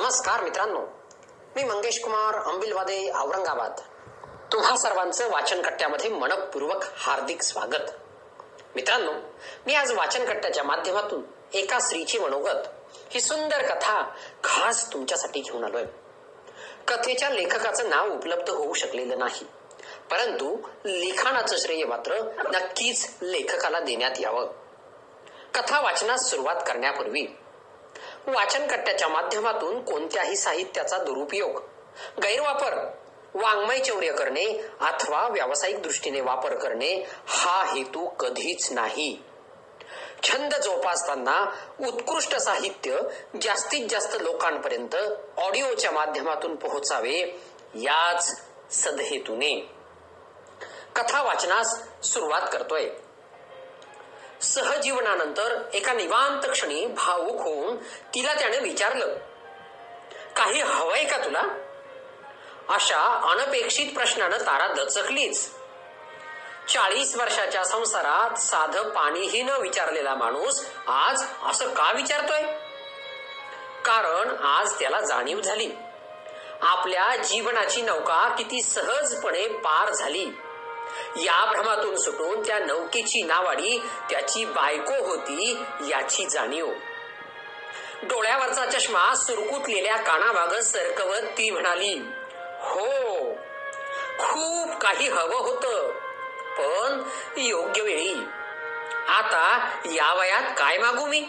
नमस्कार मित्रांनो. मी मंगेश कुमार अंबिलवादे औरंगाबाद. तुम्हा सर्वांचं वाचन कट्ट्यामध्ये मनपूर्वक हार्दिक स्वागत. मित्रांनो मी आज वाचन कट्ट्याच्या माध्यमातून एका स्त्रीची मनोगत ही सुंदर कथा खास तुमच्यासाठी घेऊन आलोय. कथेच्या लेखकाचं नाव उपलब्ध होऊ शकलेलं नाही परंतु लिखाणाचं श्रेय मात्र नक्कीच लेखकाला देण्यात यावं. कथा वाचनास सुरुवात करण्यापूर्वी वाचनकट्ट्याच्या माध्यमातून कोणत्याही साहित्याचा दुरुपयोग गैरवापर वाङ्मय चौर्य करणे अथवा व्यावसायिक दृष्टीने वापर करणे हा हेतू कधीच नाही. छंद जोपासताना उत्कृष्ट साहित्य जास्तीत जास्त लोकांपर्यंत ऑडिओच्या माध्यमातून पोहोचावे याच सदहेतूने. कथा वाचनास सुरुवात करतोय. सहजीवनानंतर एका निवांत क्षणी भावूक होऊन तिला त्याने विचारलं काही हवंय का तुला? अशा अनपेक्षित प्रश्नानं तारा दचकलीच. चाळीस वर्षाच्या संसारात साधं पाणीही न विचारलेला माणूस आज असं का विचारतोय? कारण आज त्याला जाणीव झाली. आपल्या जीवनाची नौका किती सहजपणे पार झाली. या भ्रमातून सुटून त्या नौकेची नावाडी त्याची बायको होती याची जाणीव. डोळ्यावरचा चष्मा सुरकुतलेल्या कानाभाग सरकवत ती म्हणाली हो खूप काही हवं होतं पण योग्य वेळी. आता या वयात काय मागू मी?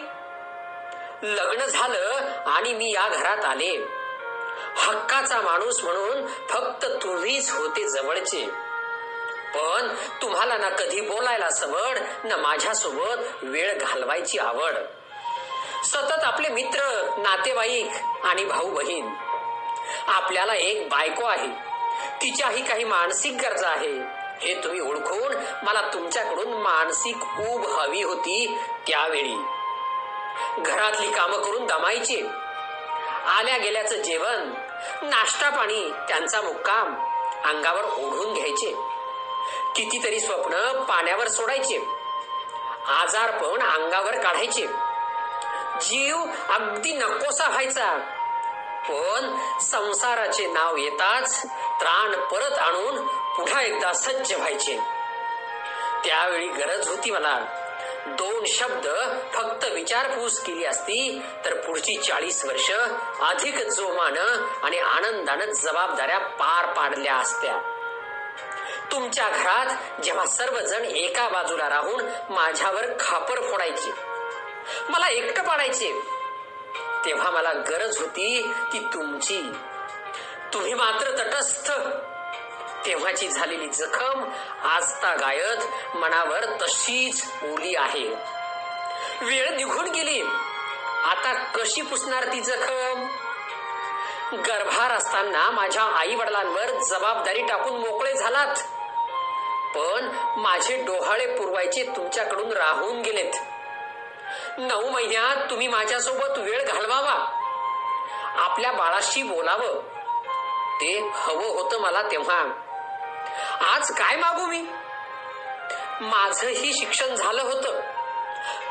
लग्न झालं आणि मी या घरात आले. हक्काचा माणूस म्हणून फक्त तुम्हीच होते जवळचे. पण तुम्हाला ना कधी बोलायला सवड ना माझ्यासोबत वेळ घालवायची आवड. सतत आपले मित्र नातेवाईक आणि भाऊ बहीण आपल्याला एक बायको आहे. तिच्याही काही मानसिक गरजा आहे. हे तुम्ही ओळखून मला तुमच्याकडून मानसिक ऊब हवी होती त्यावेळी. घरातली कामं करून दमायची. आल्या गेल्याचं जेवण नाश्ता पाणी त्यांचा मुक्काम अंगावर ओढून घ्यायचे. कितीतरी स्वप्न पाण्यावर सोडायचे. आजार पण अंगावर काढायचे. जीव अगदी नकोसा व्हायचा. पण संसाराचे नाव येताच त्राण परत आणून पुन्हा एकदा सज्ज व्हायचे. त्यावेळी गरज होती मला. दोन शब्द फक्त विचारपूस केली असती तर पुढची चाळीस वर्ष अधिक जोमानं आणि आनंदानं जबाबदाऱ्या पार पाडल्या असत्या. तुमच्या घरात जेव्हा सर्वजण एका बाजूला राहून माझ्यावर खापर फोडायचे मला एकटं पाडायचे तेव्हा मला गरज होती ती तुमची. तुम्ही मात्र तटस्थ. तेव्हाची झालेली जखम आजता गायत मनावर तशीच ओली आहे. वेळ निघून गेली. आता कशी पुसणार ती जखम? गर्भार असताना माझ्या आई वडिलांवर जबाबदारी टाकून मोकळे झालात. पण माझे डोहाळे पुरवायचे तुमच्याकडून राहून गेलेत. नऊ महिन्यात तुम्ही माझ्यासोबत वेळ घालवावा. आपल्या बाळाशी बोलावं. ते हवं होतं मला तेव्हा. आज काय मागू मी? माझंही शिक्षण झालं होतं.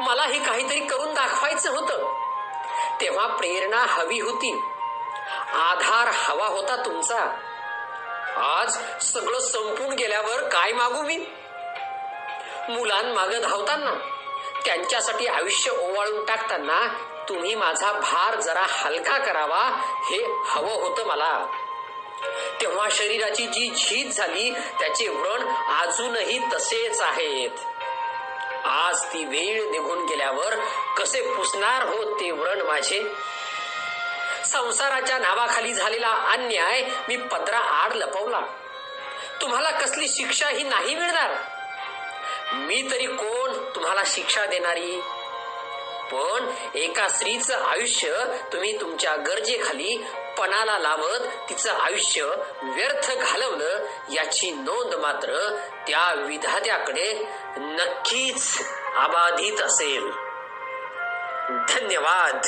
मलाही काहीतरी करून दाखवायचं होतं. तेव्हा प्रेरणा हवी होती. आधार हवा होता तुमचा. आज सगळं संपून गेल्यावर काय मागू मी? मुलांमाग धावताना त्यांच्यासाठी आयुष्य ओवाळून टाकताना तुम्ही माझा भार जरा हलका करावा हे हवं होतं मला. तेव्हा शरीराची जी झीज झाली त्याचे व्रण अजूनही तसेच आहेत. आज ती वेळ निघून गेल्यावर कसे पुसणार होत ते व्रण माझे? संसाराच्या नावाखाली झालेला अन्याय मी पदरा आड लपवला. तुम्हाला कसली शिक्षा ही नाही मिळणार? मी तरी कोण तुम्हाला शिक्षा देणारी? पण एका स्त्रीचं आयुष्य तुम्ही तुमच्या गरजेखाली पणाला लावत तिचं आयुष्य व्यर्थ घालवलं याची नोंद मात्र त्या विधात्याकडे नक्कीच अबाधित असेल. धन्यवाद.